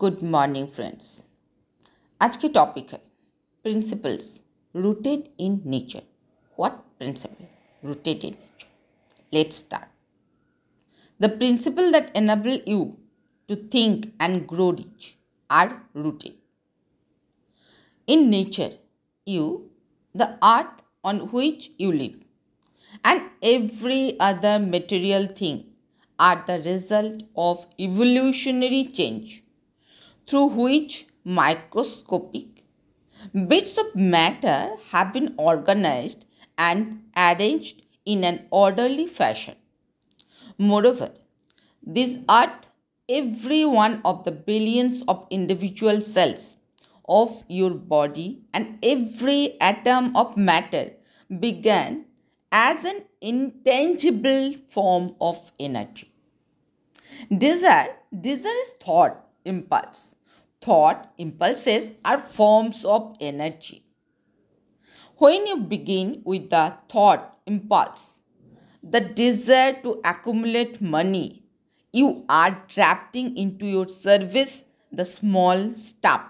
Good morning friends आज की topic है principles rooted in nature what principle rooted in nature let's start the principle that enable you to think and grow rich are rooted in nature you the earth on which you live and every other material thing are the result of evolutionary change through which microscopic bits of matter have been organized and arranged in an orderly fashion. Moreover, this earth, every one of the billions of individual cells of your body and every atom of matter began as an intangible form of energy. Desire, desire is thought impulse thought impulses are forms of energy. When you begin with the thought impulse, the desire to accumulate money, you are drafting into your service the small stuff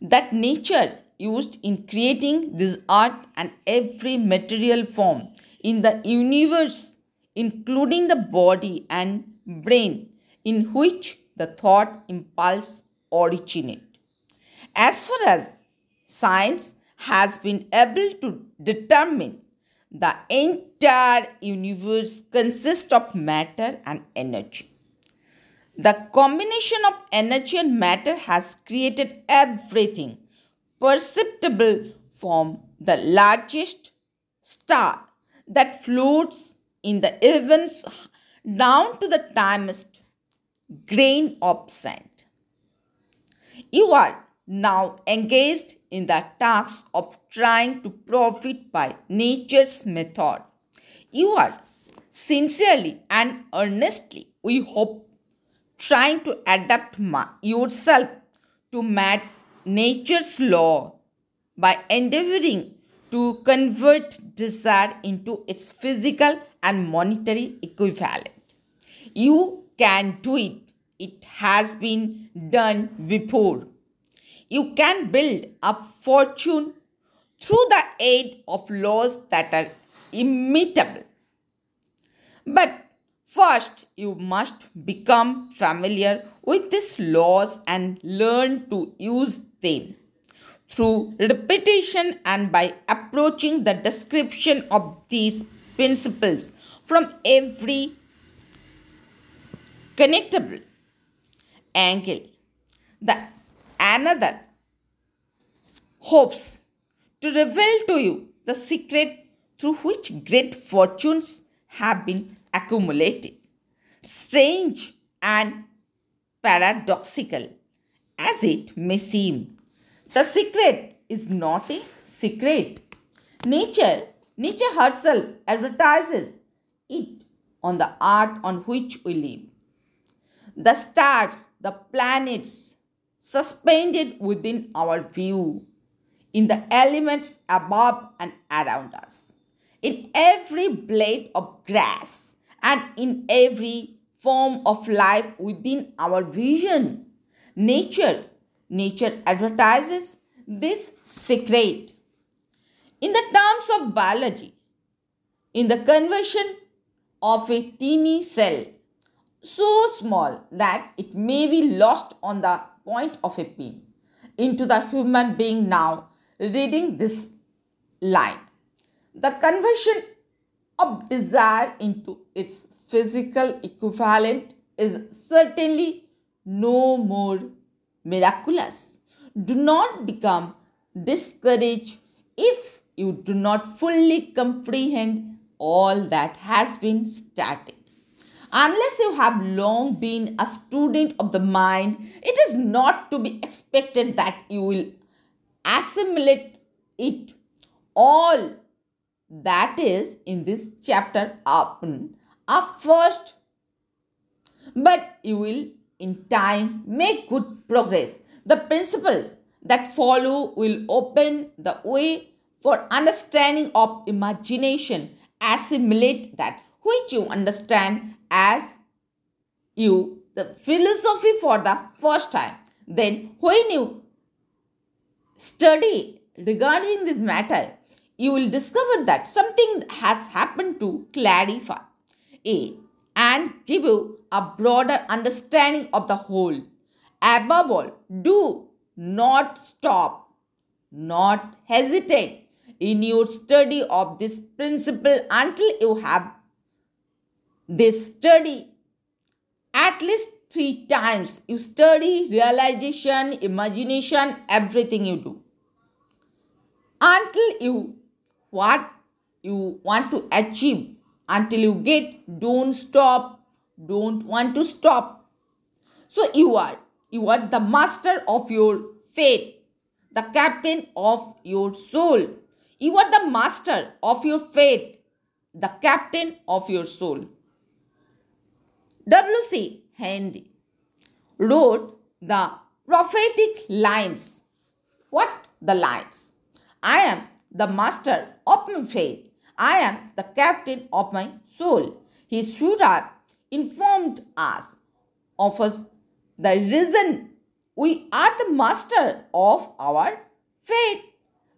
that nature used in creating this earth and every material form in the universe, including the body and brain, in which the thought impulse originate. As far as science has been able to determine, the entire universe consists of matter and energy. The combination of energy and matter has created everything perceptible from the largest star that floats in the heavens down to the tiniest grain of sand. You are now engaged in the task of trying to profit by nature's method. You are sincerely and earnestly, we hope, trying to adapt yourself to match nature's law by endeavoring to convert desire into its physical and monetary equivalent. You can do it it has been done before. You can build a fortune through the aid of laws that are immutable. But first, you must become familiar with these laws and learn to use them. Through repetition and by approaching the description of these principles from every connectable angle. The another hopes to reveal to you the secret through which great fortunes have been accumulated. Strange and paradoxical as it may seem, the secret is not a secret. Nature, nature herself advertises it on the earth on which we live. The stars, the planets suspended within our view, in the elements above and around us, in every blade of grass, and in every form of life within our vision. Nature, nature advertises this secret. In the terms of biology, in the conversion of a teeny cell so small that it may be lost on the point of a pin into the human being now reading this line. The conversion of desire into its physical equivalent is certainly no more miraculous. Do not become discouraged if you do not fully comprehend all that has been started. Unless you have long been a student of the mind, it is not to be expected that you will assimilate it. All that is in this chapter upon up first, but you will in time make good progress. The principles that follow will open the way for understanding of imagination, assimilate that which you understand as you the philosophy for the first time, then when you study regarding this matter, you will discover that something has happened to clarify a and give you a broader understanding of the whole. Above all, do not stop, not hesitate in your study of this principle until you have this study at least three times. You study realization, imagination, everything you do. Until you what you want to achieve. Until you get don't stop. Don't want to stop. So you are you are the master of your fate the captain of your soul. You are the master of your fate the captain of your soul w.c Henley wrote the prophetic lines. What? The lines. I am the master of my fate. I am the captain of my soul. He His Shura informed us of us the reason we are the master of our fate,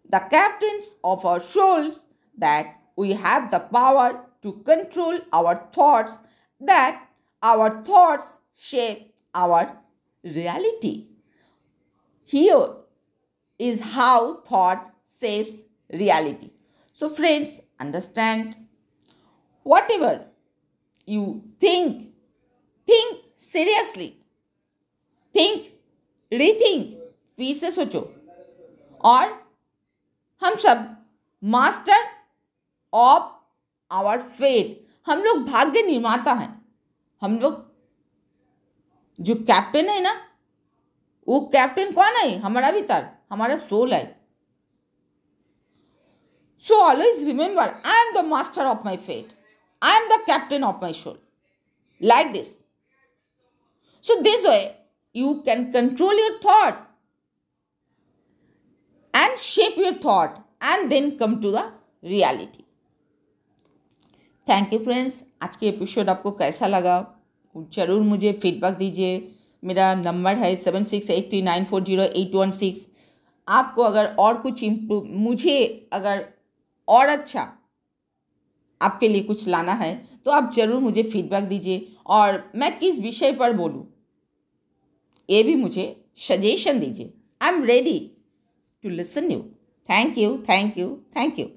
the captains of our souls, that we have the power to control our thoughts, that our thoughts shape our reality. Here is how thought saves reality. So, friends, understand whatever you think, think seriously, think, rethink, फिर से सोचो और हम सब master of our fate हम लोग भाग्य निर्माता हैं हम लोग जो कैप्टन है ना, वो कैप्टन कौन है? हमारा भीतर हमारा सोल है। So always remember I am the master of my fate I am the captain of my soul like this so this way you can control your thought and shape your thought and then come to the reality thank you friends आज के episode आपको कैसा लगा? ज़रूर मुझे feedback दीजिए। मेरा number है seven six eight three nine four zero eight one six आपको अगर और कुछ इम्प्रूव मुझे अगर और अच्छा आपके लिए कुछ लाना है तो आप ज़रूर मुझे फीडबैक दीजिए। और मैं किस विषय पर बोलूँ, ये भी मुझे सजेशन दीजिए। I am ready to listen you thank you thank you thank you